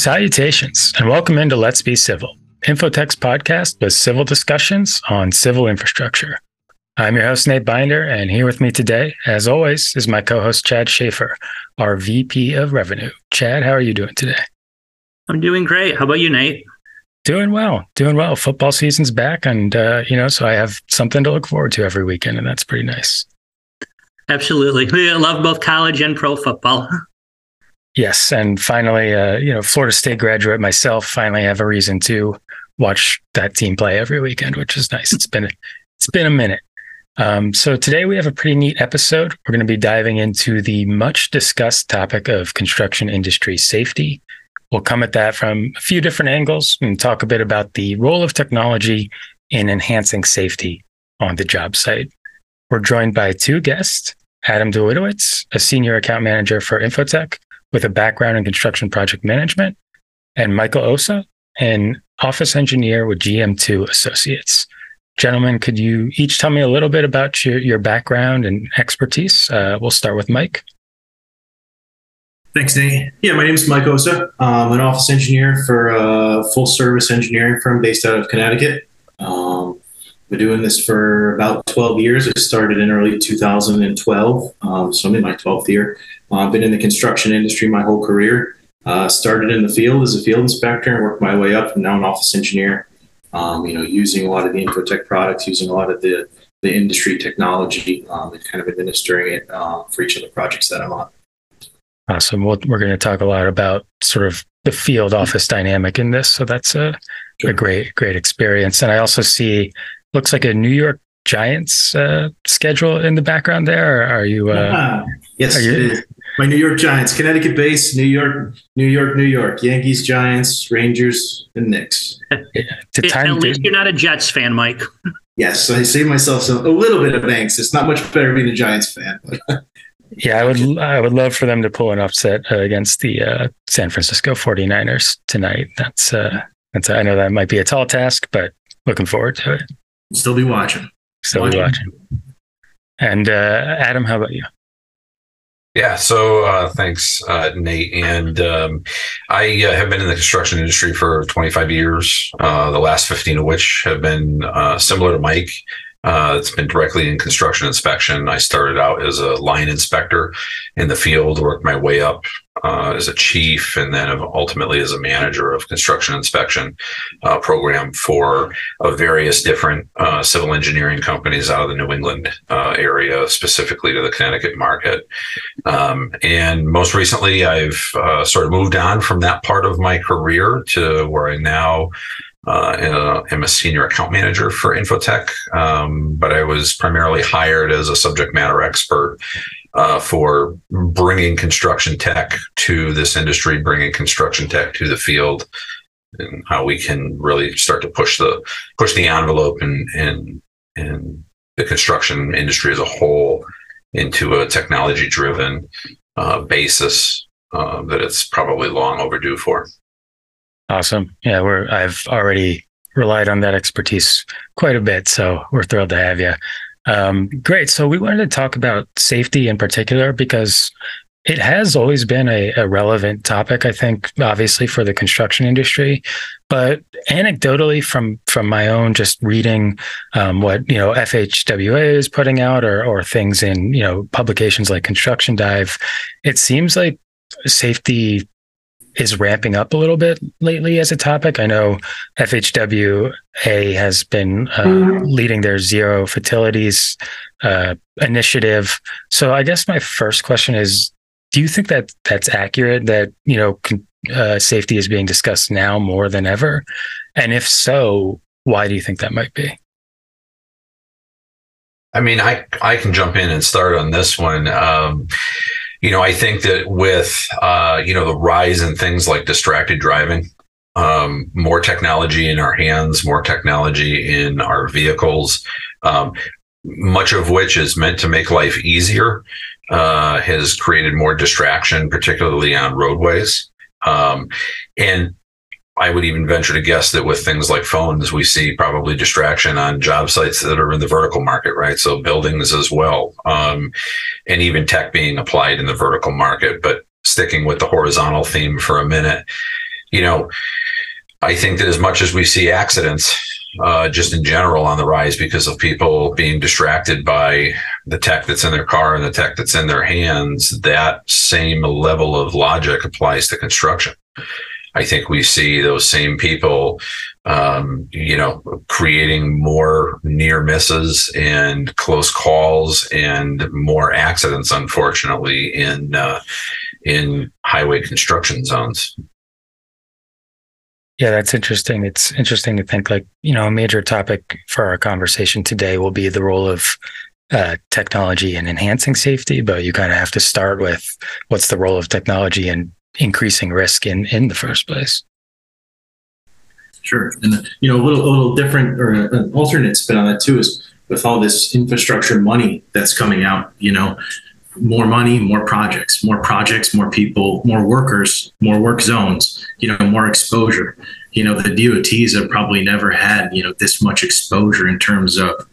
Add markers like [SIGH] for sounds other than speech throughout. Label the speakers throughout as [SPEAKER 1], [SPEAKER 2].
[SPEAKER 1] Salutations and welcome into Let's Be Civil, Infotech's podcast with civil discussions on civil infrastructure. I'm your host, Nate Binder, and here with me today, as always, is my co host, Chad Schafer, our VP of Revenue. Chad, how are you doing today?
[SPEAKER 2] I'm doing great. How about you, Nate?
[SPEAKER 1] Doing well, doing well. Football season's back, and, uh, you know, so I have something to look forward to every weekend, and that's pretty nice.
[SPEAKER 2] Absolutely. [LAUGHS] We love both college and pro football. [LAUGHS]
[SPEAKER 1] Yes, and finally, uh, you know, Florida State graduate myself, finally have a reason to watch that team play every weekend, which is nice. It's been it's been a minute. Um, so today we have a pretty neat episode. We're going to be diving into the much discussed topic of construction industry safety. We'll come at that from a few different angles and talk a bit about the role of technology in enhancing safety on the job site. We're joined by two guests, Adam Dawidowicz, a senior account manager for Infotech, with a background in construction project management, and Michael Ossa, an office engineer with GM2 Associates. Gentlemen, could you each tell me a little bit about your, your background and expertise? Uh, we'll start with Mike.
[SPEAKER 3] Thanks, Nate. Yeah, my name is Mike Ossa. I'm an office engineer for a full service engineering firm based out of Connecticut. Um, been doing this for about 12 years. I started in early 2012, um, so I'm in my 12th year. Uh, I've been in the construction industry my whole career. Uh, started in the field as a field inspector and worked my way up, and now an office engineer. Um, you know, using a lot of the Infotech products, using a lot of the the industry technology, um, and kind of administering it uh, for each of the projects that I'm on.
[SPEAKER 1] Awesome. Well, we're going to talk a lot about sort of the field office dynamic in this, so that's a, sure. a great great experience. And I also see looks like a New York Giants uh, schedule in the background there. are you? Uh,
[SPEAKER 3] yes, you, my New York Giants, Connecticut base, New York, New York, New York, Yankees, Giants, Rangers, and Knicks. [LAUGHS]
[SPEAKER 2] Yeah, At least you're not a Jets fan, Mike.
[SPEAKER 3] yes, I save myself some, a little bit of angst. It's not much better being a Giants fan. [LAUGHS]
[SPEAKER 1] yeah, I would I would love for them to pull an upset uh, against the uh, San Francisco 49ers tonight. That's uh, that's I know that might be a tall task, but looking forward to it.
[SPEAKER 3] Still be watching.
[SPEAKER 1] Still watching. be watching. And uh, Adam, how about you?
[SPEAKER 4] Yeah, so uh, thanks, uh, Nate. And um, I uh, have been in the construction industry for 25 years, uh, the last 15 of which have been uh, similar to Mike. Uh, it's been directly in construction inspection. I started out as a line inspector in the field, worked my way up uh, as a chief, and then ultimately as a manager of construction inspection uh, program for uh, various different uh, civil engineering companies out of the New England uh, area, specifically to the Connecticut market. Um, and most recently, I've sort of moved on from that part of my career to where I now uh, I'm a senior account manager for Infotech, um, but I was primarily hired as a subject matter expert uh, for bringing construction tech to this industry, bringing construction tech to the field, and how we can really start to push the push the envelope and and and the construction industry as a whole into a technology driven uh, basis uh, that it's probably long overdue for.
[SPEAKER 1] Awesome. Yeah, we're I've already relied on that expertise quite a bit, so we're thrilled to have you. Um, great. So we wanted to talk about safety in particular because it has always been a, a, relevant topic, I think, obviously for the construction industry. But anecdotally, from from my own just reading um, what you know FHWA is putting out, or or things in you know publications like Construction Dive, it seems like safety is ramping up a little bit lately as a topic. I know FHWA has been uh, mm-hmm. leading their zero fatalities uh, initiative. So I guess my first question is, do you think that that's accurate? That you know con- uh, safety is being discussed now more than ever, and if so, why do you think that might be?
[SPEAKER 4] I mean, I I can jump in and start on this one. Um, you know, I think that with uh, you know the rise in things like distracted driving, um, more technology in our hands, more technology in our vehicles. Um, much of which is meant to make life easier, uh, has created more distraction, particularly on roadways. Um, and I would even venture to guess that with things like phones, we see probably distraction on job sites that are in the vertical market, right? So buildings as well, um, and even tech being applied in the vertical market. But sticking with the horizontal theme for a minute, you know, I think that as much as we see accidents, uh, just in general on the rise because of people being distracted by the tech that's in their car and the tech that's in their hands, that same level of logic applies to construction. I think we see those same people, um, you know, creating more near misses and close calls and more accidents, unfortunately, in uh, in highway construction zones.
[SPEAKER 1] Yeah, that's interesting. It's interesting to think like, you know, a major topic for our conversation today will be the role of uh, technology in enhancing safety, but you kind of have to start with what's the role of technology in increasing risk in in the first place.
[SPEAKER 3] Sure, and you know a little a little different or an alternate spin on that too is with all this infrastructure money that's coming out. You know, more money, more projects, more projects, more people, more workers, more work zones. You know, more exposure. You know, the DOTs have probably never had you know this much exposure in terms of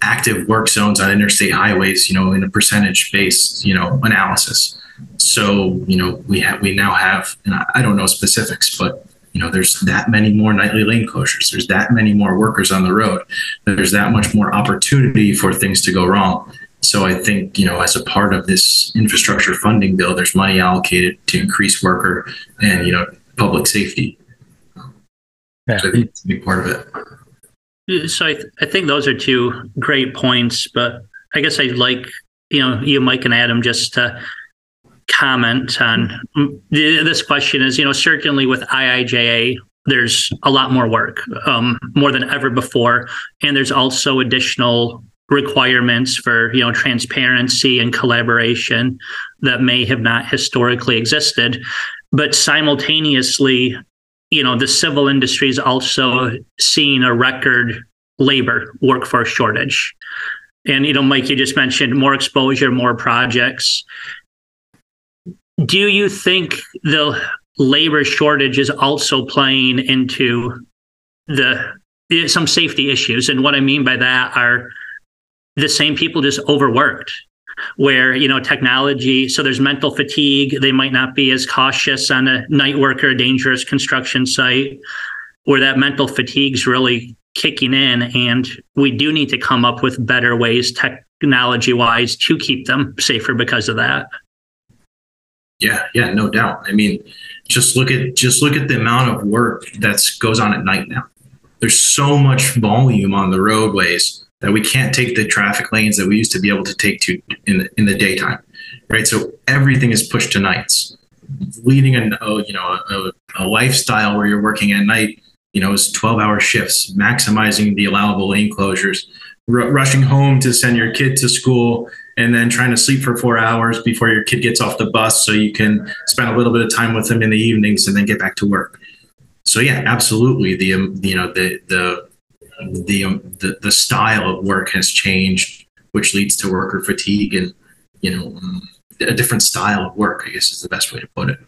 [SPEAKER 3] active work zones on interstate highways. You know, in a percentage based you know analysis. So, you know, we have we now have, and I don't know specifics, but you know, there's that many more nightly lane closures. There's that many more workers on the road. There's that much more opportunity for things to go wrong. So I think, you know, as a part of this infrastructure funding bill, there's money allocated to increase worker and, you know, public safety. Yeah. So I think it's a big part of
[SPEAKER 2] it. So I, th- I think those are two great points, but I guess I'd like, you know, you, Mike and Adam, just to comment on this question is, you know, certainly with IIJA, there's a lot more work, um, more than ever before. And there's also additional requirements for, you know, transparency and collaboration that may have not historically existed. But simultaneously, you know, the civil industry is also seeing a record labor workforce shortage. And, you know, Mike, you just mentioned more exposure, more projects do you think the labor shortage is also playing into the some safety issues? And what I mean by that are the same people just overworked where you know technology so there's mental fatigue. They might not be as cautious on a night worker a dangerous construction site where that mental fatigue's really kicking in. And we do need to come up with better ways technology wise to keep them safer because of that
[SPEAKER 3] yeah, yeah, no doubt. I mean, just look at just look at the amount of work that goes on at night now. There's so much volume on the roadways that we can't take the traffic lanes that we used to be able to take to in the, in the daytime, right? So everything is pushed to nights, leading a you know a, a lifestyle where you're working at night. You know, is 12 hour shifts, maximizing the allowable lane closures, r- rushing home to send your kid to school and then trying to sleep for four hours before your kid gets off the bus so you can spend a little bit of time with them in the evenings and then get back to work so yeah absolutely the um, you know the the the, um, the the style of work has changed which leads to worker fatigue and you know um, a different style of work i guess is the best way to put it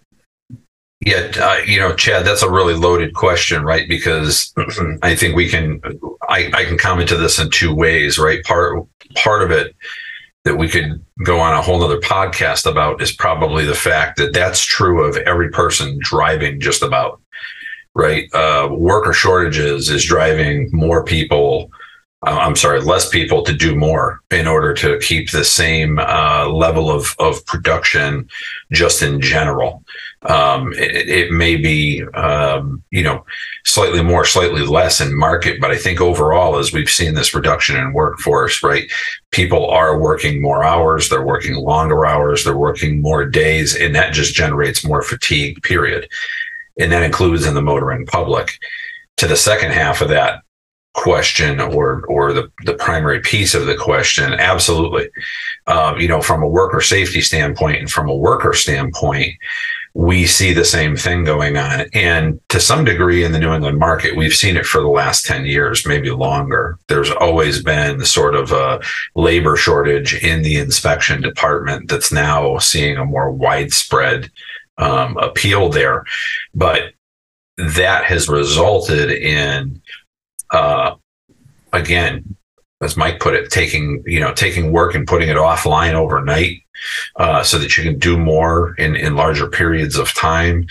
[SPEAKER 4] yeah, uh, you know, Chad, that's a really loaded question, right? Because [CLEARS THROAT] I think we can, I, I can comment to this in two ways, right? Part part of it that we could go on a whole other podcast about is probably the fact that that's true of every person driving just about right? Uh, worker shortages is driving more people uh, i'm sorry less people to do more in order to keep the same uh, level of, of production just in general um, it, it, may be um, you know slightly more slightly less in market but i think overall as we've seen this reduction in workforce right people are working more hours they're working longer hours they're working more days and that just generates more fatigue period. And that includes in the motoring public. To the second half of that question or or the the primary piece of the question absolutely. Uh, you know from a worker safety standpoint and from a worker standpoint we see the same thing going on. And to some degree in the New England market, we've seen it for the last 10 years, maybe longer. There's always been sort of a labor shortage in the inspection department that's now seeing a more widespread um, appeal there. But that has resulted in, uh, again, as Mike put it, taking you know taking work and putting it offline overnight, uh, so that you can do more in in larger periods of time.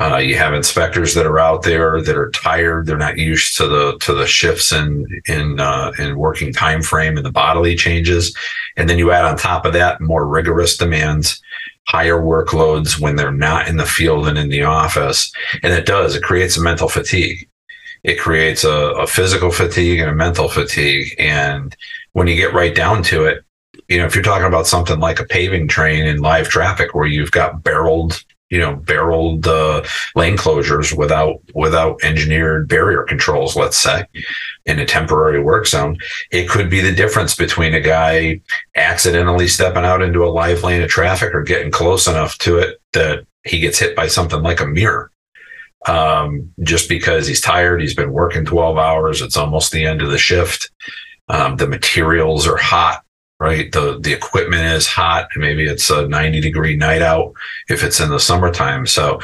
[SPEAKER 4] Uh, you have inspectors that are out there that are tired; they're not used to the to the shifts in in uh, in working time frame and the bodily changes, and then you add on top of that more rigorous demands. Higher workloads when they're not in the field and in the office. And it does, it creates a mental fatigue it creates a, a physical fatigue and a mental fatigue. And when you get right down to it, you know, if you're talking about something like a paving train in live traffic where you've got barreled, you know, barreled uh, lane closures without without engineered barrier controls, let's say, in a temporary work zone, it could be the difference between a guy accidentally stepping out into a live lane of traffic or getting close enough to it that he gets hit by something like a mirror um, just because he's tired. He's been working 12 hours. It's almost the end of the shift. Um, the materials are hot, right? The, the equipment is hot. Maybe it's a 90 degree night out if it's in the summertime. So,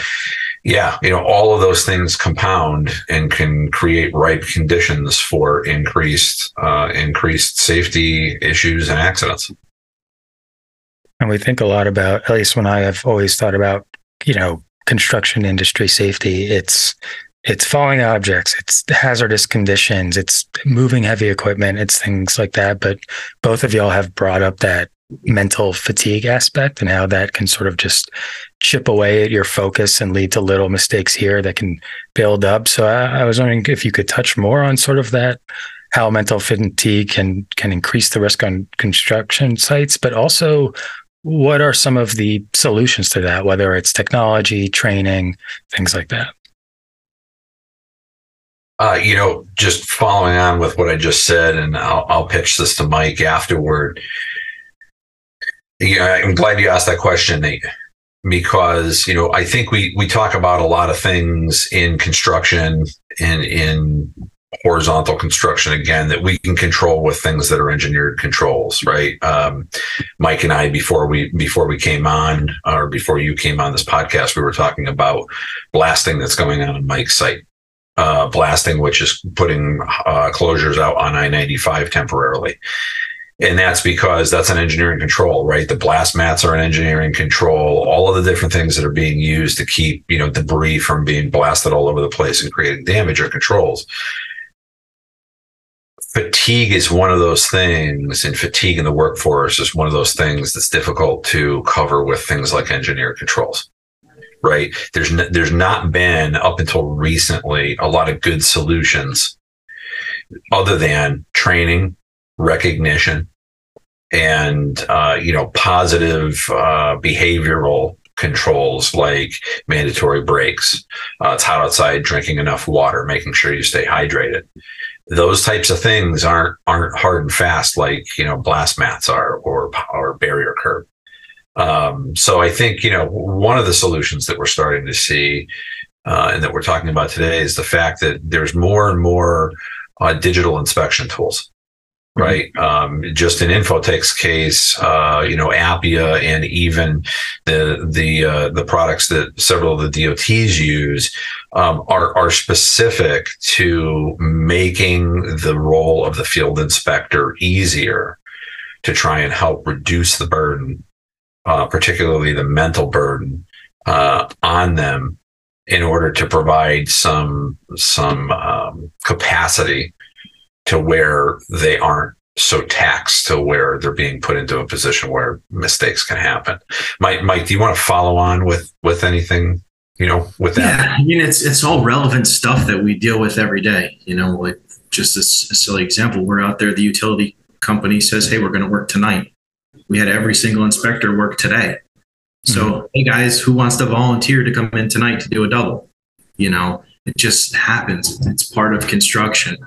[SPEAKER 4] yeah, you know, all of those things compound and can create ripe conditions for increased, uh, increased safety issues and accidents.
[SPEAKER 1] And we think a lot about, at least when I have always thought about, you know, construction industry safety. It's it's falling objects, it's hazardous conditions, it's moving heavy equipment, it's things like that. But both of y'all have brought up that mental fatigue aspect and how that can sort of just chip away at your focus and lead to little mistakes here that can build up. So I, I was wondering if you could touch more on sort of that how mental fatigue can can increase the risk on construction sites, but also what are some of the solutions to that, whether it's technology, training, things like that?
[SPEAKER 4] Uh, you know, just following on with what I just said, and I'll, I'll pitch this to Mike afterward. Yeah, I'm glad you asked that question, Nate, because you know I think we we talk about a lot of things in construction and in horizontal construction again that we can control with things that are engineered controls right? Um, mike and i before we before we came on or before you came on this podcast we were talking about blasting that's going on in mike's site. Uh, blasting which is putting uh, closures out on i-95 temporarily. And that's because that's an engineering control right? The blast mats are an engineering control. All of the different things that are being used to keep you know debris from being blasted all over the place and creating damage are controls fatigue is one of those things and fatigue in the workforce is one of those things that's difficult to cover with things like engineer controls right? There's n- there's not been up until recently a lot of good solutions other than training recognition and uh, you know positive uh, behavioral controls like mandatory breaks uh, it's hot outside drinking enough water making sure you stay hydrated those types of things aren't aren't hard and fast like you know blast mats are or or barrier curb. Um, so I think you know one of the solutions that we're starting to see uh, and that we're talking about today is the fact that there's more and more uh, digital inspection tools right? Um, just in Infotech's case, uh, you know, Appia and even the the uh, the products that several of the DOTs use um, are are specific to making the role of the field inspector easier to try and help reduce the burden, uh, particularly the mental burden uh, on them, in order to provide some some um, capacity to where they aren't so taxed to where they're being put into a position where mistakes can happen. Mike, Mike, do you want to follow on with with anything? You know, with that.
[SPEAKER 3] Yeah, I mean, it's it's all relevant stuff that we deal with every day. You know, like just a, a silly example, we're out there. The utility company says, "Hey, we're going to work tonight." We had every single inspector work today. So, mm-hmm. hey guys, who wants to volunteer to come in tonight to do a double? You know, it just happens. It's part of construction.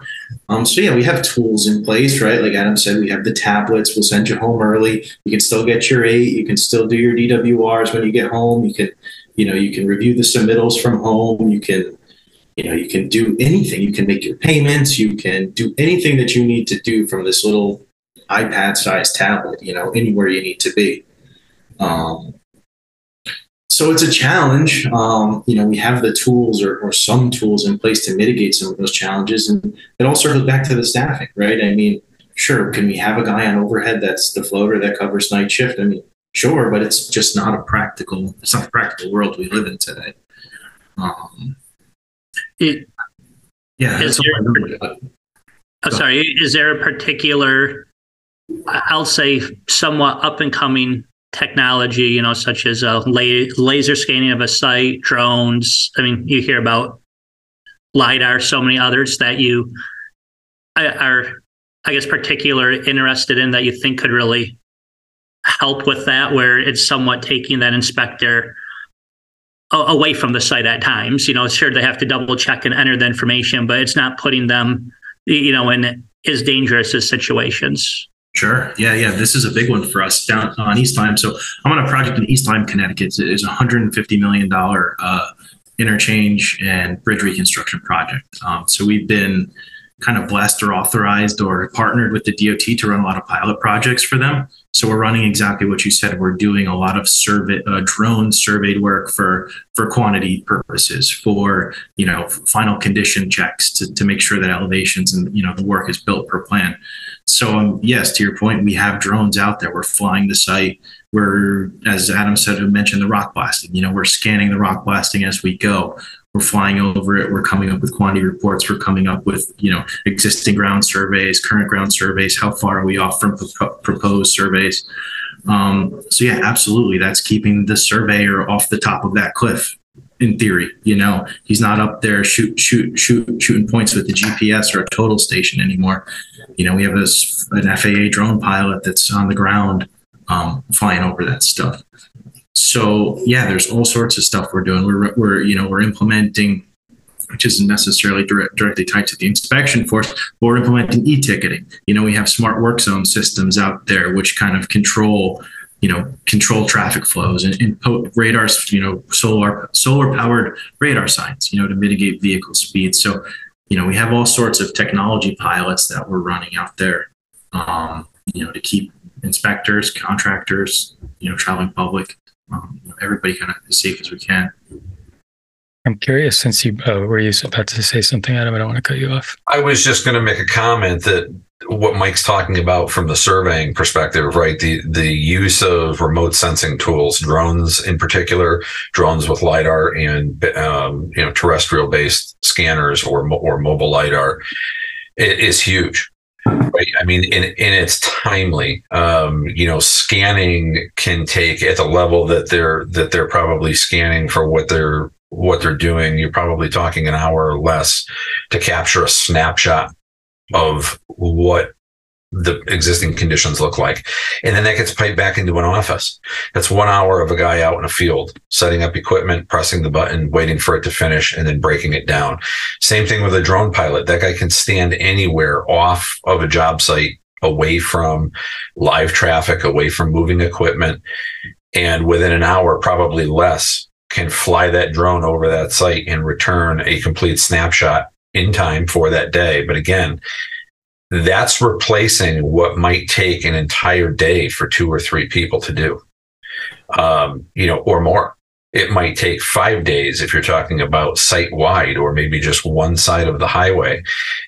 [SPEAKER 3] Um, so yeah, we have tools in place, right? Like Adam said, we have the tablets. We'll send you home early. You can still get your eight. You can still do your DWRs when you get home. You can You know, you can review the submittals from home. You can, you know, you can do anything. You can make your payments. You can do anything that you need to do from this little iPad-sized tablet. You know, anywhere you need to be. Um, so it's a challenge. Um, you know, we have the tools or, or some tools in place to mitigate some of those challenges, and it all circles back to the staffing, right? I mean, sure, can we have a guy on overhead that's the floater that covers night shift? I mean, sure, but it's just not a practical. It's not the practical world we live in today. Um,
[SPEAKER 2] It,
[SPEAKER 3] yeah,
[SPEAKER 2] Is
[SPEAKER 3] that's all I know.
[SPEAKER 2] oh, sorry, is there a particular, I'll say, somewhat up and coming technology, you know, such as a la- laser scanning of a site, drones? I mean, you hear about LiDAR, so many others that you are- are, I guess, particular interested in that you think could really help with that, where it's somewhat taking that inspector away from the site at times. You know, sure they have to double check and enter the information, but it's not putting them, you know, in as dangerous as situations.
[SPEAKER 3] Sure. Yeah, yeah. This is a big one for us down on East Lyme. So I'm on a project in East Lyme, Connecticut. It is a $150 million uh, interchange and bridge reconstruction project. Um, so we've been kind of blessed or authorized or partnered with the DOT to run a lot of pilot projects for them. So we're running exactly what you said. We're doing a lot of survey, uh, drone surveyed work for for quantity purposes, for you know final condition checks to, to make sure that elevations and you know the work is built per plan. So um, yes, to your point, we have drones out there. We're flying the site. We're, as Adam said, mentioned the rock blasting. You know, we're scanning the rock blasting as we go. We're flying over it. We're coming up with quantity reports. We're coming up with, you know, existing ground surveys, current ground surveys. How far are we off from pro- proposed surveys? Um, so yeah, absolutely. That's keeping the surveyor off the top of that cliff. In theory, you know, he's not up there shoot, shoot, shoot, shooting points with the GPS or a total station anymore. You know, we have this an FAA drone pilot that's on the ground um, flying over that stuff. So yeah, there's all sorts of stuff we're doing. We're we're you know we're implementing, which isn't necessarily direct, directly tied to the inspection force, but we're implementing e-ticketing. You know, we have smart work zone systems out there which kind of control you know control traffic flows and, and po- radars you know solar solar powered radar signs you know to mitigate vehicle speed so you know we have all sorts of technology pilots that we're running out there um, you know to keep inspectors contractors you know traveling public um, you know, everybody kind of as safe as we can
[SPEAKER 1] I'm curious since you uh, were you about to say something, Adam. I don't want to cut you off.
[SPEAKER 4] I was just going to make a comment that what Mike's talking about from the surveying perspective, right? The the use of remote sensing tools, drones in particular, drones with lidar and um, you know terrestrial based scanners or or mobile lidar, i- is huge. Right. I mean, and, and it's timely. Um, you know, scanning can take at the level that they're that they're probably scanning for what they're what they're doing. You're probably talking an hour or less to capture a snapshot of what the existing conditions look like. And then that gets piped back into an office. That's one hour of a guy out in a field, setting up equipment, pressing the button, waiting for it to finish, and then breaking it down. Same thing with a drone pilot. That guy can stand anywhere off of a job site, away from live traffic, away from moving equipment. And within an hour, probably less, can fly that drone over that site and return a complete snapshot in time for that day. But again, that's replacing what might take an entire day for two or three people to do, um, you know, or more. It might take five days if you're talking about site wide or maybe just one side of the highway.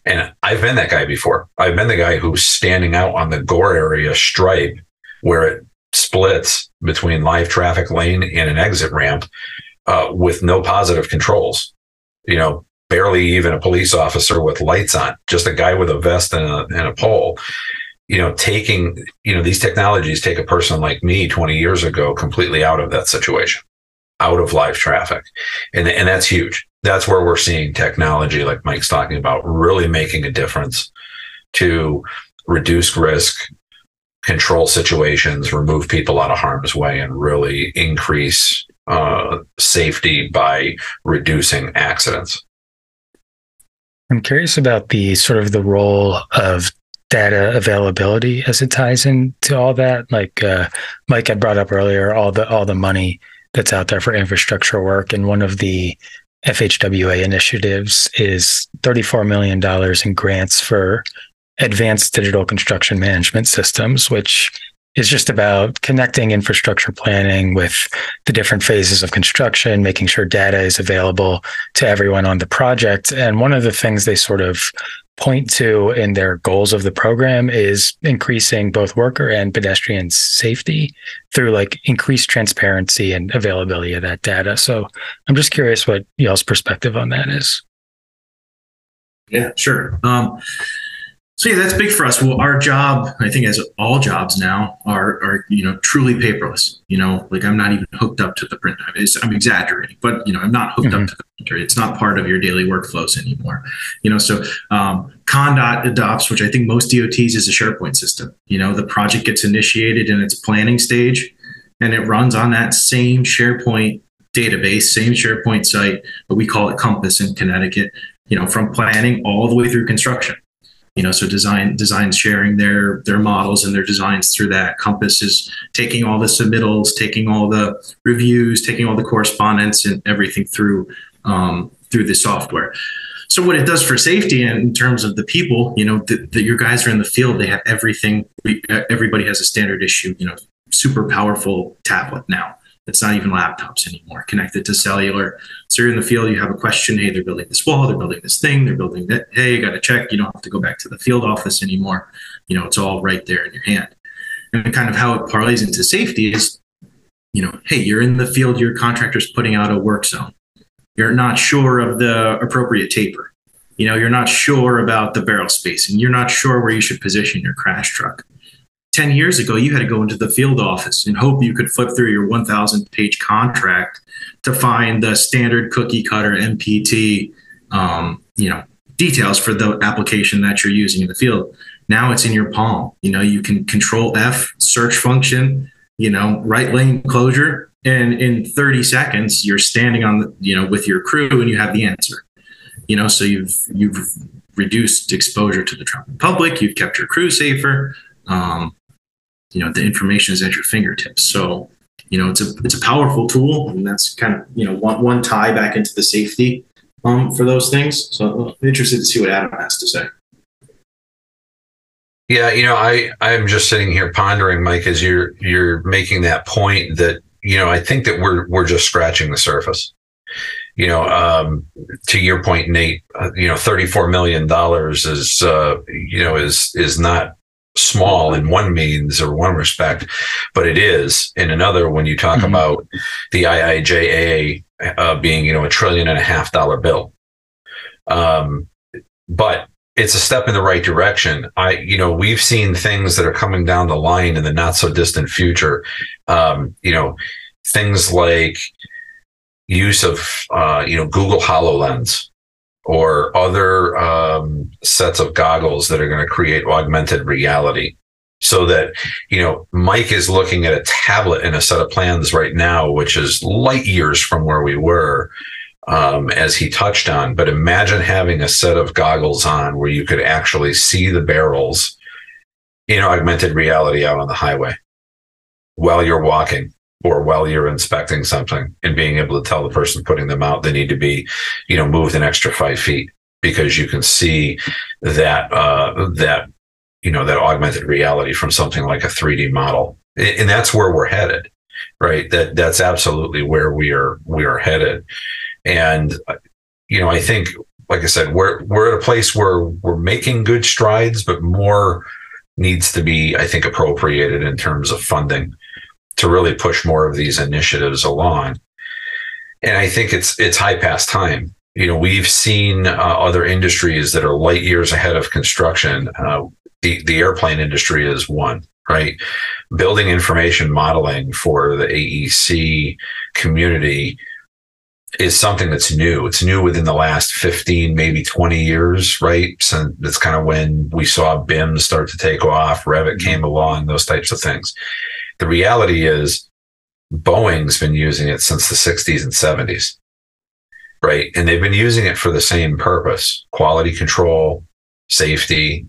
[SPEAKER 4] And I've been that guy before. I've been the guy who's standing out on the gore area stripe where it splits between live traffic lane and an exit ramp uh, with no positive controls. You know, barely even a police officer with lights on, just a guy with a vest and a, and a pole. You know, taking, you know, these technologies take a person like me 20 years ago completely out of that situation, out of live traffic. And, and that's huge. That's where we're seeing technology, like Mike's talking about, really making a difference to reduce risk, control situations, remove people out of harm's way, and really increase uh, safety by reducing accidents.
[SPEAKER 1] I'm curious about the sort of the role of data availability as it ties into all that. Like uh, Mike had brought up earlier, all the all the money that's out there for infrastructure work. And one of the FHWA initiatives is $34 million in grants for advanced digital construction management systems, which is just about connecting infrastructure planning with the different phases of construction, making sure data is available to everyone on the project. And one of the things they sort of point to in their goals of the program is increasing both worker and pedestrian safety through like increased transparency and availability of that data. So I'm just curious what y'all's perspective on that is.
[SPEAKER 3] Yeah, sure. Um, so yeah, that's big for us. Well, our job, I think, as all jobs now, are are you know truly paperless. You know, like I'm not even hooked up to the print. I'm exaggerating, but you know, I'm not hooked mm-hmm. up to the printer. It's not part of your daily workflows anymore. You know, so um, ConnDOT adopts, which I think most DOTs is a SharePoint system. You know, the project gets initiated in its planning stage, and it runs on that same SharePoint database, same SharePoint site, but we call it Compass in Connecticut. You know, from planning all the way through construction you know so design design sharing their their models and their designs through that. Compass is taking all the submittals taking all the reviews taking all the correspondence and everything through um, through the software. So what it does for safety and in terms of the people you know that your guys are in the field they have everything. Everybody has a standard issue you know super powerful tablet now it's not even laptops anymore, connected to cellular. So you're in the field, you have a question. Hey, they're building this wall, they're building this thing, they're building that. Hey, you got to check. You don't have to go back to the field office anymore. You know, it's all right there in your hand. And kind of how it parlays into safety is, you know, hey, you're in the field, your contractor's putting out a work zone. You're not sure of the appropriate taper. You know, you're not sure about the barrel spacing. You're not sure where you should position your crash truck 10 years ago, you had to go into the field office and hope you could flip through your 1,000 page contract to find the standard cookie cutter MPT, um, you know, details for the application that you're using in the field. Now it's in your palm. You know, you can control F, search function, you know, right lane closure. And in 30 seconds, you're standing on the, you know, with your crew and you have the answer. You know, so you've, you've reduced exposure to the public, you've kept your crew safer. Um, you know the information is at your fingertips. So you know it's a it's a powerful tool and that's kind of you know one, one tie back into the safety um, for those things. So I'm interested to see what adam has to say.
[SPEAKER 4] Yeah you know i i'm just sitting here pondering mike as you're you're making that point that you know i think that we're we're just scratching the surface. You know um, to your point nate uh, you know 34 million dollars is uh, you know is is not small in one means or one respect, but it is in another when you talk mm-hmm. about the IIJA uh, being, you know, a trillion and a half dollar bill. Um, but it's a step in the right direction. I, you know, we've seen things that are coming down the line in the not so distant future. Um, you know, things like use of, uh, you know, Google HoloLens or other um, sets of goggles that are going to create augmented reality. So that you know mike is looking at a tablet and a set of plans right now which is light years from where we were um, as he touched on. But imagine having a set of goggles on where you could actually see the barrels in augmented reality out on the highway while you're walking or while you're inspecting something and being able to tell the person putting them out they need to be, you know, moved an extra five feet because you can see that uh, that you know that augmented reality from something like a 3D model, and that's where we're headed, right? That that's absolutely where we are we are headed, and you know I think, like I said, we're we're at a place where we're making good strides, but more needs to be, I think, appropriated in terms of funding to really push more of these initiatives along. And I think it's it's high past time. You know, we've seen uh, other industries that are light years ahead of construction. Uh, the the airplane industry is one, right? Building information modeling for the AEC community is something that's new. It's new within the last 15, maybe 20 years, right? So that's kind of when we saw BIM start to take off, Revit came along, those types of things. The reality is Boeing's been using it since the 60s and 70s, right? And they've been using it for the same purpose quality control, safety,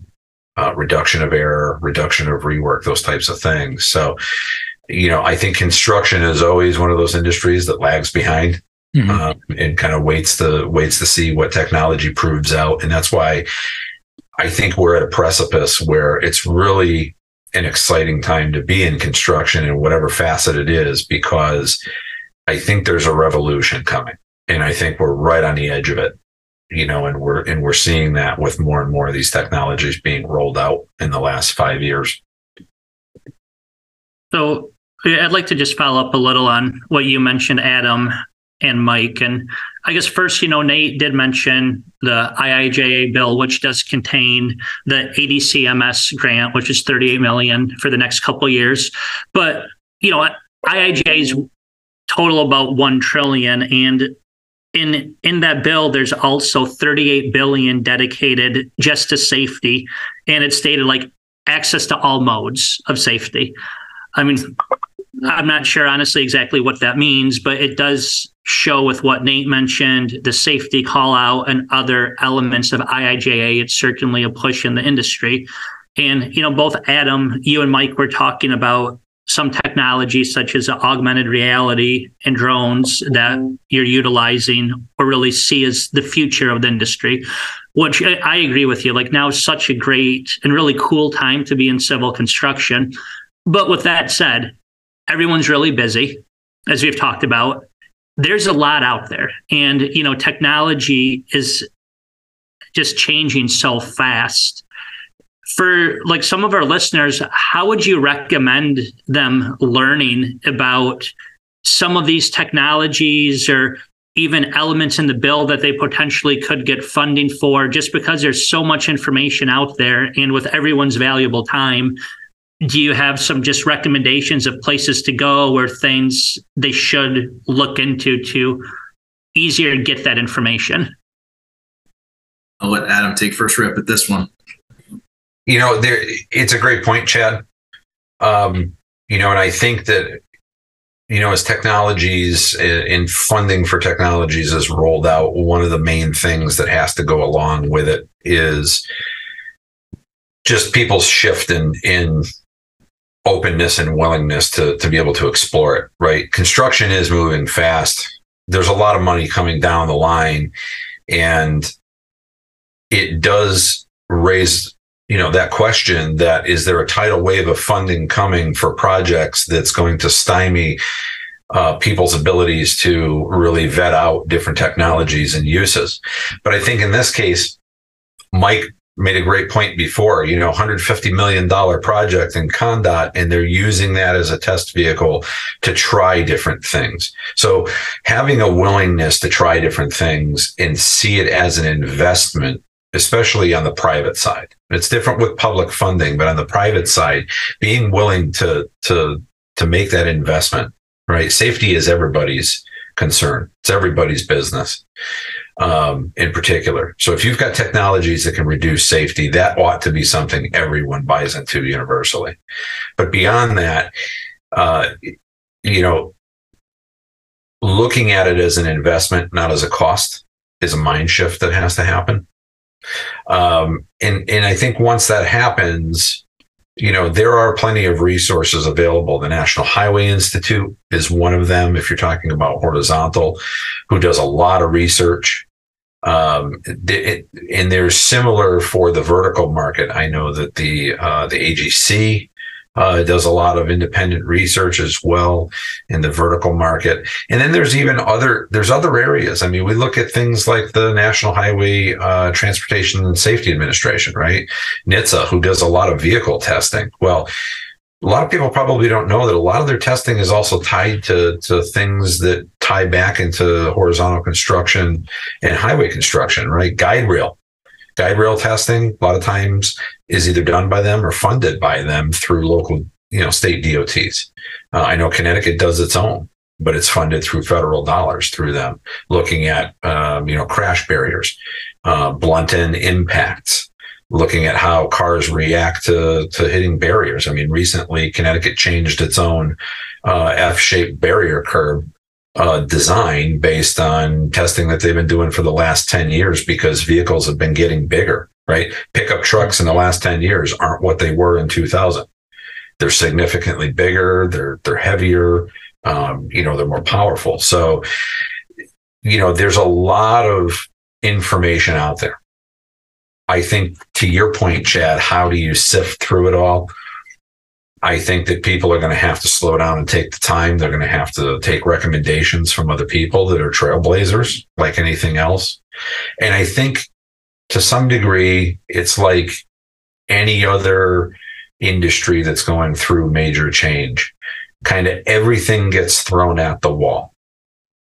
[SPEAKER 4] uh, reduction of error, reduction of rework, those types of things. So, you know, I think construction is always one of those industries that lags behind. Mm-hmm. Um, and kind of waits to waits to see what technology proves out, and that's why I think we're at a precipice where it's really an exciting time to be in construction in whatever facet it is, because I think there's a revolution coming, and I think we're right on the edge of it. You know, and we're and we're seeing that with more and more of these technologies being rolled out in the last five years.
[SPEAKER 2] So I'd like to just follow up a little on what you mentioned, Adam and Mike. And I guess first, you know, Nate did mention the IIJA bill, which does contain the ADCMS grant, which is 38 million for the next couple years. But, you know, IIJA's total about 1 trillion and in in that bill there's also 38 billion dedicated just to safety and it's stated like access to all modes of safety. I mean, I'm not mm-hmm. sure honestly exactly what that means, but it does show with what Nate mentioned, the safety call out and other elements of IIJA. It's certainly a push in the industry. And, you know, both Adam, you and Mike were talking about some technology such as augmented reality and drones that mm-hmm. you're utilizing or really see as the future of the industry which i agree with you like now is such a great and really cool time to be in civil construction but with that said everyone's really busy, as we've talked about. There's a lot out there, and you know, technology is just changing so fast. For like some of our listeners, how would you recommend them learning about some of these technologies or even elements in the bill that they potentially could get funding for just because there's so much information out there and with everyone's valuable time do you have some just recommendations of places to go or things they should look into to easier get that information?
[SPEAKER 3] I'll let Adam take first rip at this one.
[SPEAKER 4] You know, there it's a great point, Chad. Um, you know, and I think that you know, as technologies in funding for technologies is rolled out, one of the main things that has to go along with it is just people's shift in in openness and willingness to to be able to explore it right? Construction is moving fast. There's a lot of money coming down the line and it does raise you know that question that is there a tidal wave of funding coming for projects that's going to stymie uh, people's abilities to really vet out different technologies and uses? But i think in this case mike made a great point before, you know, $150 million project in ConnDOT, and they're using that as a test vehicle to try different things. So having a willingness to try different things and see it as an investment especially on the private side. It's different with public funding, but on the private side, being willing to to to make that investment, right? Safety is everybody's concern. It's everybody's business um, in particular. So if you've got technologies that can reduce safety, that ought to be something everyone buys into universally. But beyond that, uh, you know, looking at it as an investment, not as a cost, is a mind shift that has to happen. Um, and and I think once that happens, you know, there are plenty of resources available. The National Highway Institute is one of them, if you're talking about horizontal, who does a lot of research. Um, it, and they're similar for the vertical market. I know that the uh, the AGC uh, does a lot of independent research as well in the vertical market. And then there's even other there's other areas. I mean, we look at things like the National Highway uh, Transportation and Safety Administration, right? NHTSA, who does a lot of vehicle testing. Well, a lot of people probably don't know that a lot of their testing is also tied to, to things that tie back into horizontal construction and highway construction, right? Guide rail guide rail testing a lot of times is either done by them or funded by them through local you know state dots uh, i know connecticut does its own but it's funded through federal dollars through them looking at um, you know crash barriers uh, blunt end impacts looking at how cars react to, to hitting barriers i mean recently connecticut changed its own uh, f-shaped barrier curb uh, design based on testing that they've been doing for the last 10 years because vehicles have been getting bigger, right? Pickup trucks in the last 10 years aren't what they were in 2000. they're significantly bigger, they're they're heavier, um, you know, they're more powerful. So, you know, there's a lot of information out there. I think to your point, Chad, how do you sift through it all? I think that people are going to have to slow down and take the time. They're going to have to take recommendations from other people that are trailblazers, like anything else. And I think to some degree, it's like any other industry that's going through major change. Kind of everything gets thrown at the wall.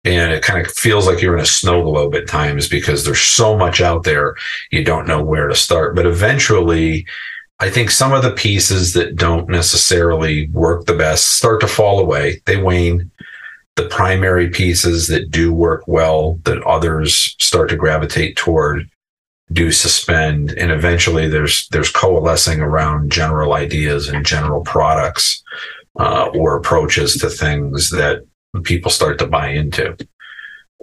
[SPEAKER 4] And it kind of feels like you're in a snow globe at times because there's so much out there, you don't know where to start. But eventually, I think some of the pieces that don't necessarily work the best start to fall away. They wane. The primary pieces that do work well, that others start to gravitate toward, do suspend. And eventually there's there's coalescing around general ideas and general products uh, or approaches to things that people start to buy into.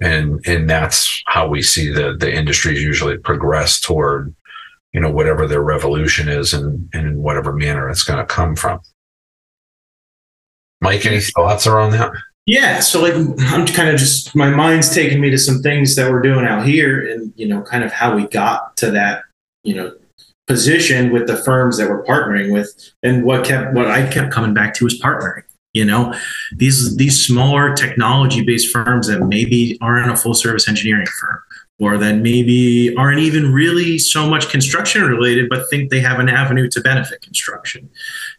[SPEAKER 4] And and that's how we see the the industries usually progress toward you know whatever their revolution is and, and in whatever manner it's going to come from. Mike any thoughts around that?
[SPEAKER 3] Yeah so like i'm kind of just my mind's taking me to some things that we're doing out here and you know kind of how we got to that you know position with the firms that we're partnering with and what kept what i kept coming back to is partnering you know these these smaller technology based firms that maybe aren't a full service engineering firm or that maybe aren't even really so much construction related, but think they have an avenue to benefit construction.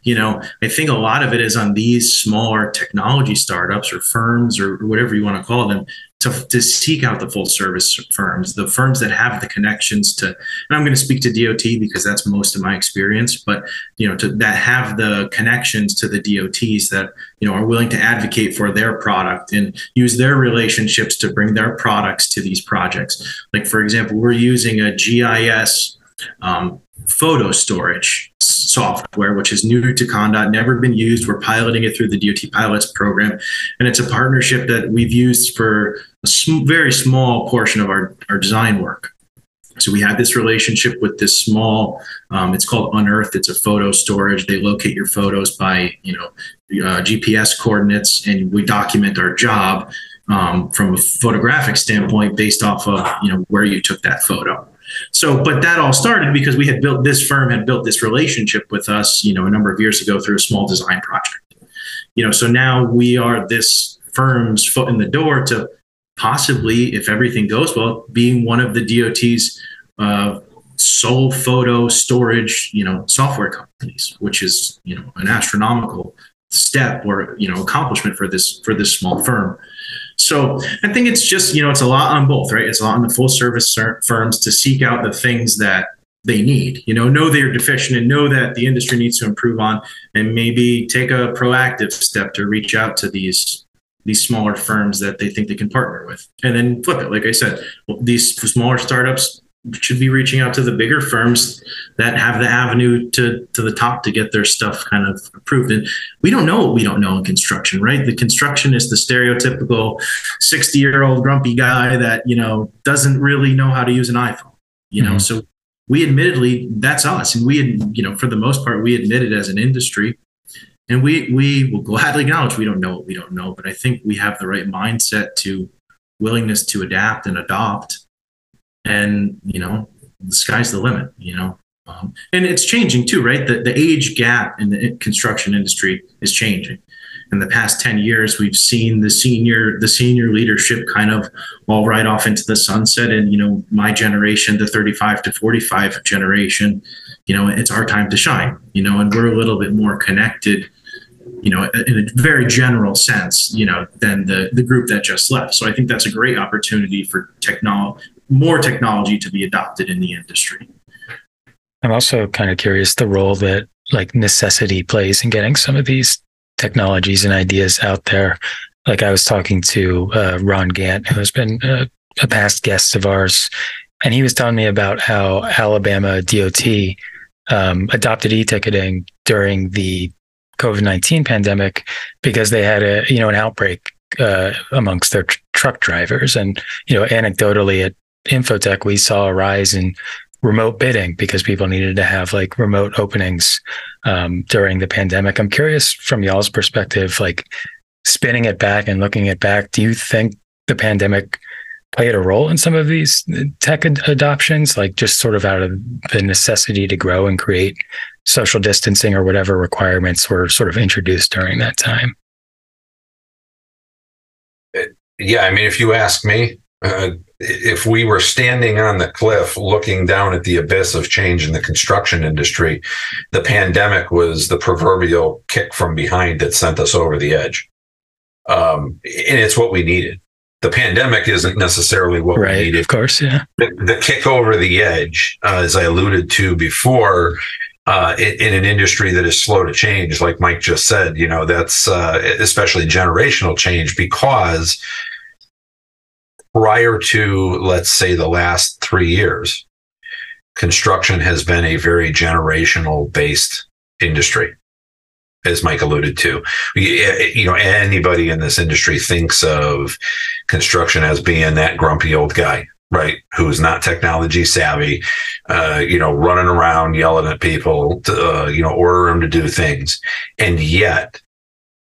[SPEAKER 3] You know, I think a lot of it is on these smaller technology startups or firms or whatever you want to call them to, to seek out the full service firms, the firms that have the connections to, and I'm going to speak to DOT because that's most of my experience, but you know, to that have the connections to the DOTs that, you know, are willing to advocate for their product and use their relationships to bring their products to these projects. Like, for example, we're using a GIS um, photo storage software, which is new to ConnDOT, never been used. We're piloting it through the DOT pilots program. And it's a partnership that we've used for a sm- very small portion of our, our design work. So we had this relationship with this small, um, it's called Unearth. It's a photo storage. They locate your photos by, you know, uh, GPS coordinates, and we document our job um, from a photographic standpoint based off of, you know, where you took that photo. So, but that all started because we had built this firm had built this relationship with us, you know, a number of years ago through a small design project. You know, so now we are this firm's foot in the door to possibly, if everything goes well, being one of the DOT's uh, sole photo storage, you know, software companies, which is you know an astronomical step or you know accomplishment for this for this small firm. So I think it's just, you know, it's a lot on both, right? It's a lot on the full service firms to seek out the things that they need, you know, know they're deficient and know that the industry needs to improve on and maybe take a proactive step to reach out to these these smaller firms that they think they can partner with and then flip it like i said these smaller startups should be reaching out to the bigger firms that have the avenue to to the top to get their stuff kind of approved. And we don't know what we don't know in construction, right? The construction is the stereotypical 60 year old grumpy guy that you know doesn't really know how to use an iPhone. You know, mm-hmm. so we admittedly that's us, and we you know for the most part we admit it as an industry. And we we will gladly acknowledge we don't know what we don't know, but I think we have the right mindset to willingness to adapt and adopt and you know the sky's the limit you know? Um, and it's changing too right? The, the age gap in the construction industry is changing. In the past 10 years we've seen the senior the senior leadership kind of all right off into the sunset and you know my generation the 35 to 45 generation you know it's our time to shine you know and we're a little bit more connected you know in a very general sense you know than the the group that just left. So i think that's a great opportunity for technology more technology to be adopted in the industry.
[SPEAKER 1] I'm also kind of curious the role that like necessity plays in getting some of these technologies and ideas out there. Like I was talking to uh, Ron Gant, who has been a, past guest of ours, and he was telling me about how Alabama DOT um, adopted e-ticketing during the COVID nineteen pandemic because they had a you know an outbreak uh, amongst their tr- truck drivers, and you know anecdotally it Infotech, we saw a rise in remote bidding because people needed to have like remote openings um, during the pandemic. I'm curious from y'all's perspective, like spinning it back and looking it back, do you think the pandemic played a role in some of these tech ad- adoptions, like just sort of out of the necessity to grow and create social distancing or whatever requirements were sort of introduced during that time?
[SPEAKER 4] Yeah, I mean, if you ask me, uh, if we were standing on the cliff looking down at the abyss of change in the construction industry, the pandemic was the proverbial kick from behind that sent us over the edge. Um, and it's what we needed. The pandemic isn't necessarily what
[SPEAKER 1] right,
[SPEAKER 4] we needed.
[SPEAKER 1] Of course, yeah.
[SPEAKER 4] The, the kick over the edge, uh, as I alluded to before, uh, in, in, an industry that is slow to change, like Mike just said, you know, that's uh, especially generational change because prior to, let's say, the last three years, construction has been a very generational based industry, as Mike alluded to. You know, anybody in this industry thinks of construction as being that grumpy old guy. Right, who's not technology savvy, uh, you know, running around yelling at people, to, uh, you know, order them to do things, and yet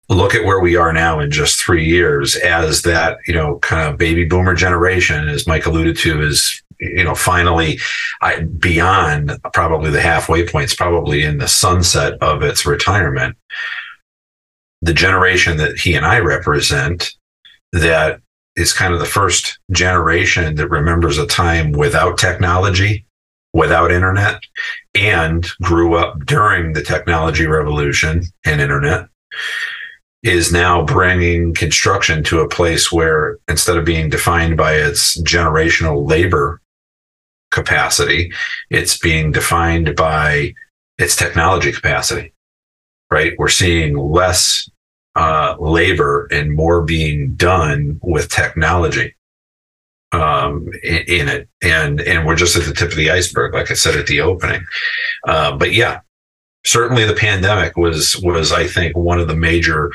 [SPEAKER 4] look at where we are now in just three years as that, you know, kind of baby boomer generation, as Mike alluded to, is, you know, finally I, beyond probably the halfway points, probably in the sunset of its retirement. The generation that he and I represent that is kind of the first generation that remembers a time without technology, without internet, and grew up during the technology revolution and internet is now bringing construction to a place where instead of being defined by its generational labor capacity, it's being defined by its technology capacity, right? We're seeing less uh, labor and more being done with technology um, in, in, it, and and we're just at the tip of the iceberg, like I said at the opening. Uh, but yeah, certainly the pandemic was was I think one of the major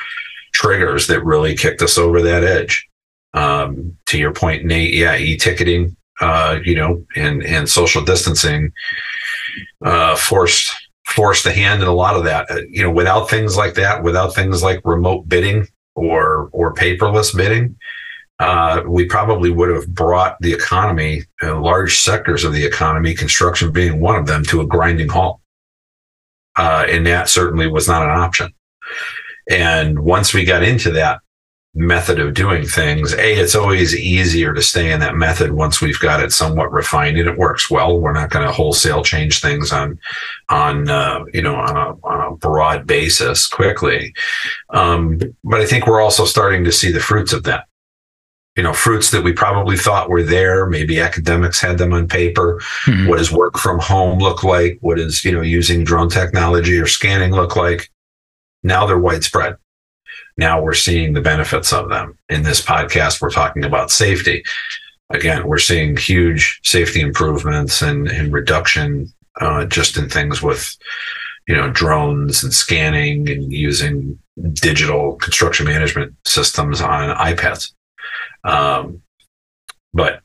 [SPEAKER 4] triggers that really kicked us over that edge. Um, to your point, Nate, yeah, e-ticketing, uh, you know, and and social distancing uh, forced forced the hand in a lot of that. Uh, you know, without things like that, without things like remote bidding or or paperless bidding, uh, we probably would have brought the economy, uh, large sectors of the economy, construction being one of them, to a grinding halt. Uh, and that certainly was not an option. And once we got into that method of doing things, A, it's always easier to stay in that method once we've got it somewhat refined and it works well. We're not going to wholesale change things on, on, uh, you know, on a, on a broad basis quickly. Um, but I think we're also starting to see the fruits of that you know fruits that we probably thought were there. Maybe academics had them on paper. Mm-hmm. what does work from home look like? What is you know using drone technology or scanning look like? Now they're widespread. Now we're seeing the benefits of them. In this podcast we're talking about safety. Again we're seeing huge safety improvements and, and reduction uh, just in things with you know drones and scanning and using digital construction management systems on ipads um, but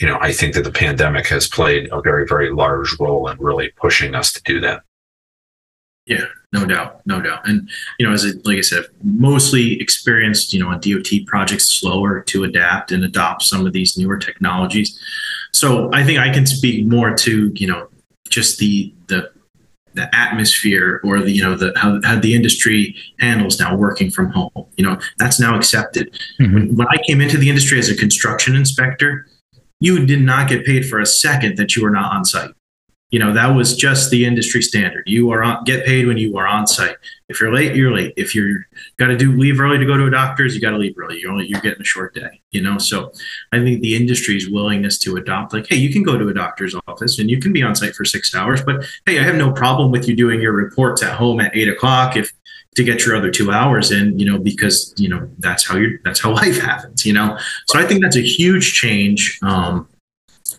[SPEAKER 4] you know, I think that the pandemic has played a very, very large role in really pushing us to do that.
[SPEAKER 3] Yeah, no doubt, no doubt. And you know, as it, like I said, mostly experienced, you know, on DOT projects slower to adapt and adopt some of these newer technologies. So I think I can speak more to you know just the the atmosphere or the you know the how, how the industry handles now working from home you know that's now accepted. Mm-hmm. when, when i came into the industry as a construction inspector you did not get paid for a second that you were not on site. You know that was just the industry standard. You are on get paid when you are on site if you're late you're late. If you're got to do leave early to go to a doctor's you got to leave early. You're only you're getting a short day you know? So i think the industry's willingness to adopt like hey you can go to a doctor's office and you can be on site for six hours but hey i have no problem with you doing your reports at home at eight o'clock if to get your other two hours in you know because you know that's how you that's how [LAUGHS] life happens you know? So i think that's a huge change um,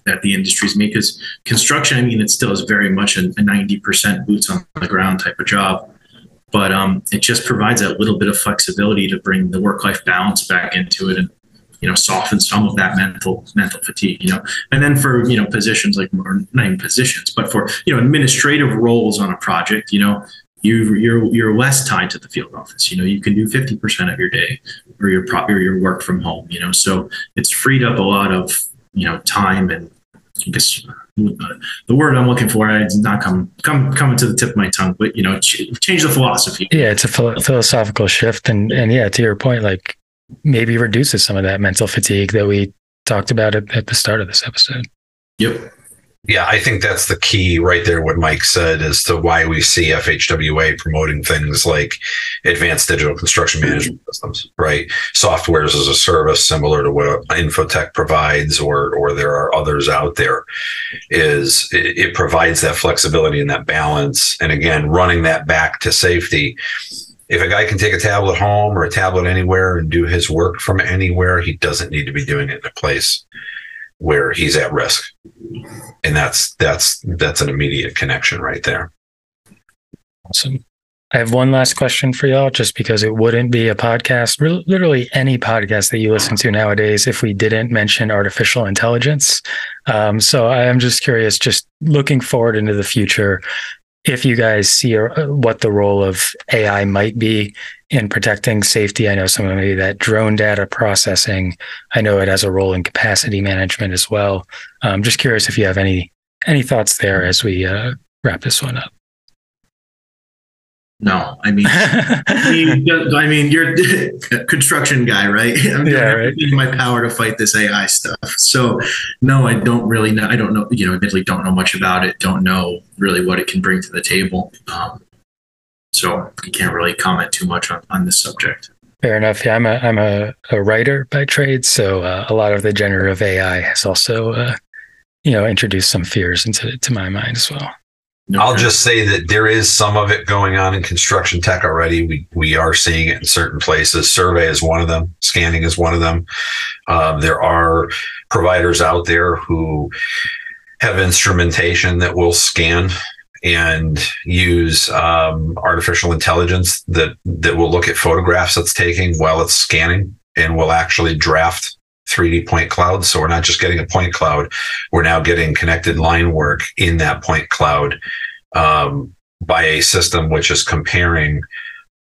[SPEAKER 3] that the industries make because construction, I mean, it still is very much a, a 90% boots on the ground type of job. But um, it just provides that little bit of flexibility to bring the work life balance back into it. And, you know soften some of that mental mental fatigue you know and then for you know positions like or not even positions but for you know administrative roles on a project you know you you're you're less tied to the field office you know you can do 50% of your day or your prop or your work from home you know so it's freed up a lot of you know time and I guess the word I'm looking for it's not come come coming to the tip of my tongue but you know change the philosophy
[SPEAKER 1] yeah it's a philosophical shift and and yeah to your point like maybe reduces some of that mental fatigue that we talked about at, at the start of this episode.
[SPEAKER 3] Yep.
[SPEAKER 4] Yeah, I think that's the key right there. What Mike said as to why we see FHWA promoting things like advanced digital construction mm-hmm. management systems, right? Softwares as a service, similar to what Infotech provides, or or there are others out there. Is it, it provides that flexibility and that balance, and again, running that back to safety if a guy can take a tablet home or a tablet anywhere and do his work from anywhere, he doesn't need to be doing it in a place where he's at risk. And that's that's that's an immediate connection right there.
[SPEAKER 1] Awesome. I have one last question for y'all, just because it wouldn't be a podcast, literally any podcast that you listen to nowadays, if we didn't mention artificial intelligence. Um, so I am just curious, just looking forward into the future, if you guys see uh, what the role of AI might be in protecting safety. I know some of maybe that drone data processing. I know it has a role in capacity management as well. I'm um, just curious if you have any any thoughts there as we uh, wrap this one up.
[SPEAKER 3] No, I mean, [LAUGHS] I mean, you're a [LAUGHS] construction guy, right? [LAUGHS] I'm doing yeah, right. my power to fight this AI stuff. So, no, I don't really know. I don't know. You know, admittedly, don't know much about it. Don't know really what it can bring to the table. Um, so, I can't really comment too much on, on this subject.
[SPEAKER 1] Fair enough. Yeah, I'm a I'm a, a writer by trade, so uh, a lot of the generative AI has also, uh, you know, introduced some fears into to my mind as well.
[SPEAKER 4] Okay. I'll just say that there is some of it going on in construction tech already. We we are seeing it in certain places. Survey is one of them. Scanning is one of them. Um, there are providers out there who have instrumentation that will scan and use um, artificial intelligence that that will look at photographs that's taking while it's scanning and will actually draft 3D point cloud. So we're not just getting a point cloud, we're now getting connected line work in that point cloud um, by a system which is comparing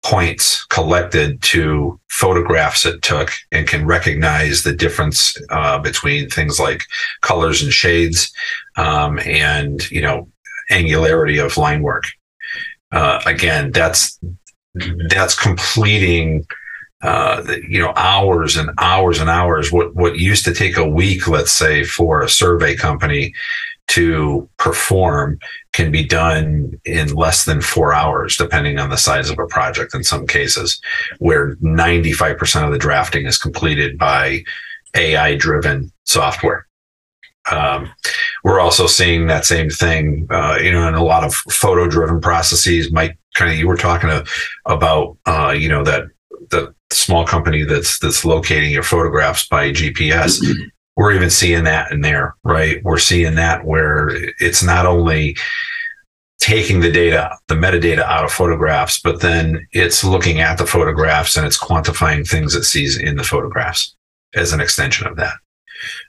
[SPEAKER 4] points collected to photographs it took and can recognize the difference uh, between things like colors and shades um, and you know angularity of line work. Uh, again, that's that's completing uh, you know, hours and hours and hours. What what used to take a week, let's say, for a survey company to perform can be done in less than four hours, depending on the size of a project in some cases, where 95% of the drafting is completed by AI driven software. Um, we're also seeing that same thing, uh, you know, in a lot of photo driven processes. Mike, kind of, you were talking to, about, uh, you know, that the small company that's that's locating your photographs by GPS. [CLEARS THROAT] We're even seeing that in there, right? We're seeing that where it's not only taking the data, the metadata out of photographs, but then it's looking at the photographs and it's quantifying things it sees in the photographs as an extension of that,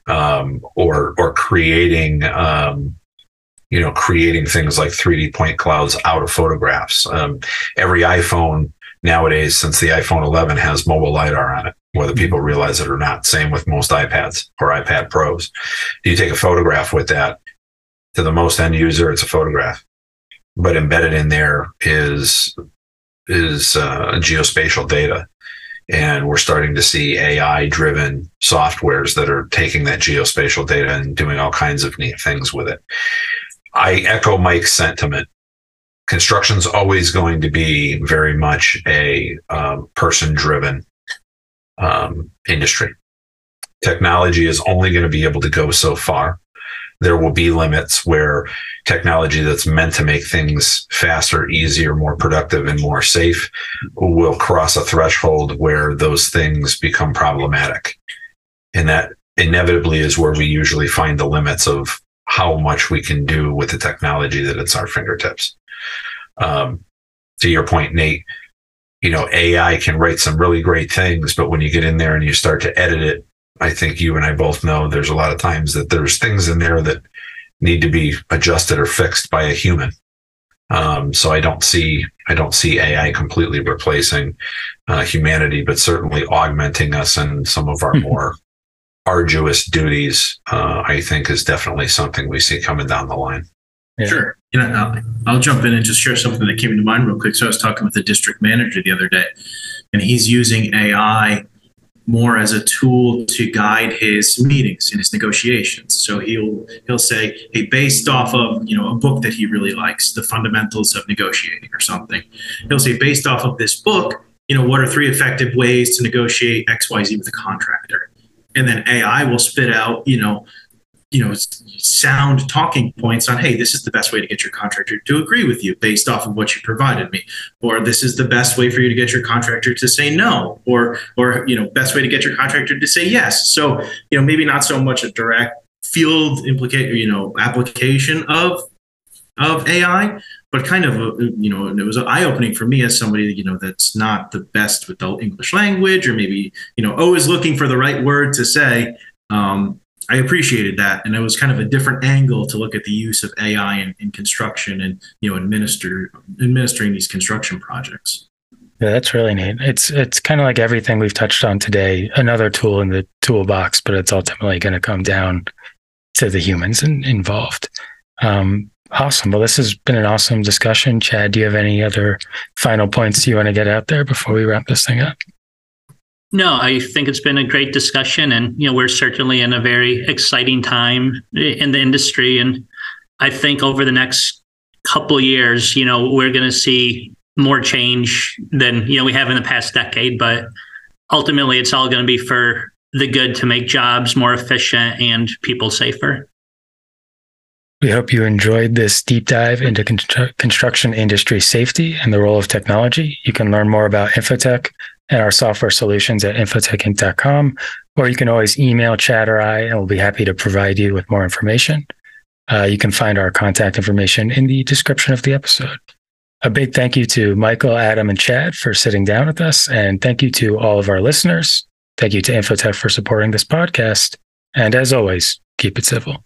[SPEAKER 4] um, or or creating. Um, you know, creating things like 3D point clouds out of photographs. Um, every iPhone nowadays since the iPhone 11 has mobile LiDAR on it, whether mm-hmm. people realize it or not. Same with most iPads or iPad Pros. You take a photograph with that to the most end user, it's a photograph, but embedded in there is is uh, geospatial data. And we're starting to see AI driven softwares that are taking that geospatial data and doing all kinds of neat things with it. I echo Mike's sentiment construction's always going to be very much a um, person driven um, industry. Technology is only going to be able to go so far. There will be limits where technology that's meant to make things faster, easier, more productive, and more safe will cross a threshold where those things become problematic. And that inevitably is where we usually find the limits of how much we can do with the technology that it's our fingertips um, to your point, Nate, you know, AI can write some really great things, but when you get in there and you start to edit it I think you and I both know there's a lot of times that there's things in there that need to be adjusted or fixed by a human. Um, so I don't see I don't see AI completely replacing uh, humanity, but certainly augmenting us in some of our mm-hmm. more arduous duties. Uh, I think is definitely something we see coming down the line.
[SPEAKER 3] Yeah. Sure. You know, I'll, I'll, jump in and just share something that came to mind real quick. So I was talking with the district manager the other day, and he's using AI more as a tool to guide his meetings and his negotiations. So he'll he'll say, "Hey, based off of you know a book that he really likes, The Fundamentals of Negotiating or something," he'll say, "Based off of this book, you know, what are three effective ways to negotiate X Y Z with a contractor?" And then AI will spit out, you know, you know sound talking points on hey this is the best way to get your contractor to agree with you based off of what you provided me. Or this is the best way for you to get your contractor to say no. Or or you know best way to get your contractor to say yes. So you know maybe not so much a direct field implicate you know application of of ai but kind of a, you know it was eye opening for me as somebody you know that's not the best with the english language or maybe you know always looking for the right word to say um, I appreciated that, and it was kind of a different angle to look at the use of AI in, in construction and you know administer administering these construction projects.
[SPEAKER 1] Yeah, that's really neat. It's it's kind of like everything we've touched on today. Another tool in the toolbox, but it's ultimately going to come down to the humans in, involved. Um, awesome. Well, this has been an awesome discussion. Chad, do you have any other final points you want to get out there before we wrap this thing up?
[SPEAKER 2] No, I think it's been a great discussion, and you know we're certainly in a very exciting time in the industry, and I think over the next couple years, you know, we're going to see more change than you know we have in the past decade. But ultimately, it's all going to be for the good to make jobs more efficient and people safer.
[SPEAKER 1] We hope you enjoyed this deep dive into construction industry safety and the role of technology. You can learn more about Infotech and our software solutions at infotechinc.com, or you can always email Chad or I, and we'll be happy to provide you with more information. Uh, you can find our contact information in the description of the episode. A big thank you to Michael, Adam, and Chad for sitting down with us. And thank you to all of our listeners. Thank you to Infotech for supporting this podcast. And as always, keep it civil.